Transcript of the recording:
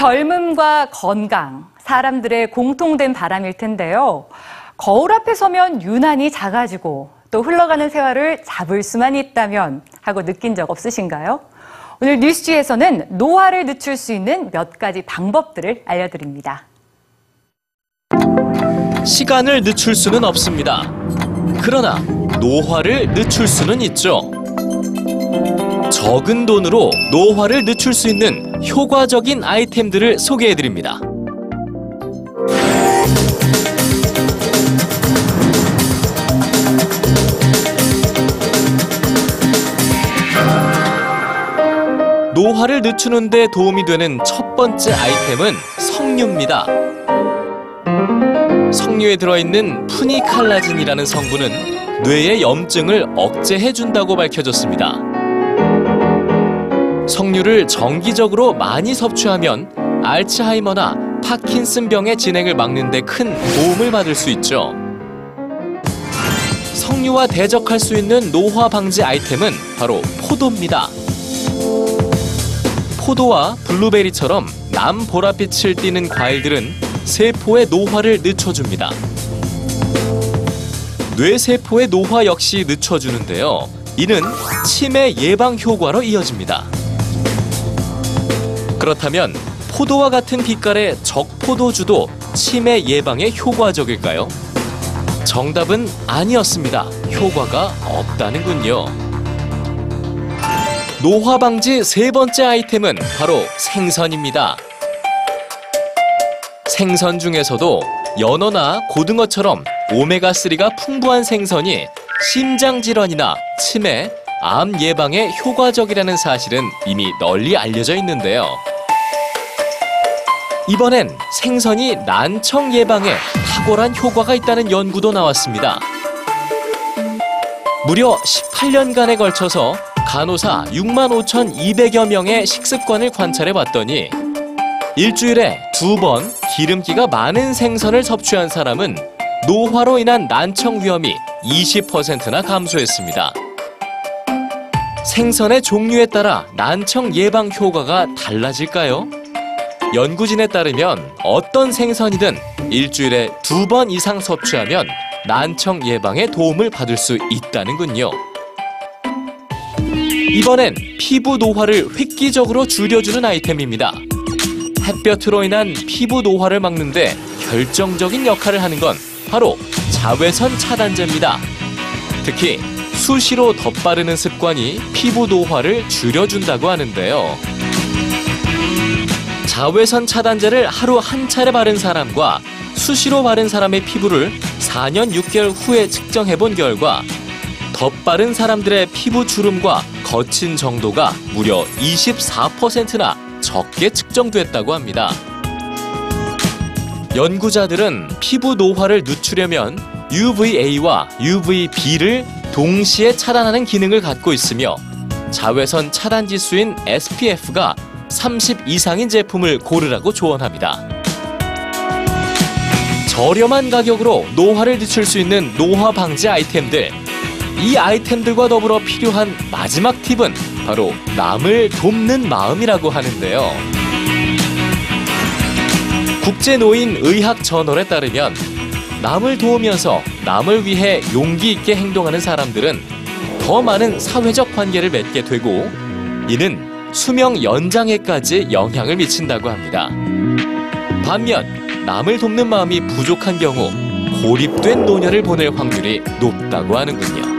젊음과 건강, 사람들의 공통된 바람일 텐데요. 거울 앞에 서면 유난히 작아지고 또 흘러가는 세월을 잡을 수만 있다면 하고 느낀 적 없으신가요? 오늘 뉴스지에서는 노화를 늦출 수 있는 몇 가지 방법들을 알려드립니다. 시간을 늦출 수는 없습니다. 그러나 노화를 늦출 수는 있죠. 적은 돈으로 노화를 늦출 수 있는 효과적인 아이템들을 소개해 드립니다. 노화를 늦추는 데 도움이 되는 첫 번째 아이템은 석류입니다. 석류에 들어있는 푸니칼라진이라는 성분은 뇌의 염증을 억제해준다고 밝혀졌습니다. 석류를 정기적으로 많이 섭취하면 알츠하이머나 파킨슨병의 진행을 막는 데 큰 도움을 받을 수 있죠. 석류와 대적할 수 있는 노화 방지 아이템은 바로 포도입니다. 포도와 블루베리처럼 남보랏빛을 띠는 과일들은 세포의 노화를 늦춰줍니다. 뇌세포의 노화 역시 늦춰주는데요. 이는 치매 예방 효과로 이어집니다. 그렇다면 포도와 같은 빛깔의 적포도주도 치매 예방에 효과적일까요? 정답은 아니었습니다. 효과가 없다는군요. 노화 방지 세 번째 아이템은 바로 생선입니다. 생선 중에서도 연어나 고등어처럼 오메가3가 풍부한 생선이 심장 질환이나 치매, 암 예방에 효과적이라는 사실은 이미 널리 알려져 있는데요. 이번엔 생선이 난청 예방에 탁월한 효과가 있다는 연구도 나왔습니다. 무려 18년간에 걸쳐서 간호사 6만 5,200여 명의 식습관을 관찰해 봤더니 일주일에 두 번 기름기가 많은 생선을 섭취한 사람은 노화로 인한 난청 위험이 20%나 감소했습니다. 생선의 종류에 따라 난청 예방 효과가 달라질까요? 연구진에 따르면 어떤 생선이든 일주일에 두 번 이상 섭취하면 난청 예방에 도움을 받을 수 있다는군요. 이번엔 피부 노화를 획기적으로 줄여주는 아이템입니다. 햇볕으로 인한 피부 노화를 막는데 결정적인 역할을 하는 건 바로 자외선 차단제입니다. 특히 수시로 덧바르는 습관이 피부 노화를 줄여준다고 하는데요. 자외선 차단제를 하루 한 차례 바른 사람과 수시로 바른 사람의 피부를 4년 6개월 후에 측정해 본 결과 덧바른 사람들의 피부 주름과 거친 정도가 무려 24%나 적게 측정됐다고 합니다. 연구자들은 피부 노화를 늦추려면 UVA와 UVB를 동시에 차단하는 기능을 갖고 있으며 자외선 차단 지수인 SPF가 30 이상인 제품을 고르라고 조언합니다. 저렴한 가격으로 노화를 늦출 수 있는 노화 방지 아이템들. 이 아이템들과 더불어 필요한 마지막 팁은 바로 남을 돕는 마음이라고 하는데요. 국제노인 의학저널에 따르면 남을 도우면서 남을 위해 용기 있게 행동하는 사람들은 더 많은 사회적 관계를 맺게 되고 이는 수명 연장에까지 영향을 미친다고 합니다. 반면 남을 돕는 마음이 부족한 경우 고립된 노년을 보낼 확률이 높다고 하는군요.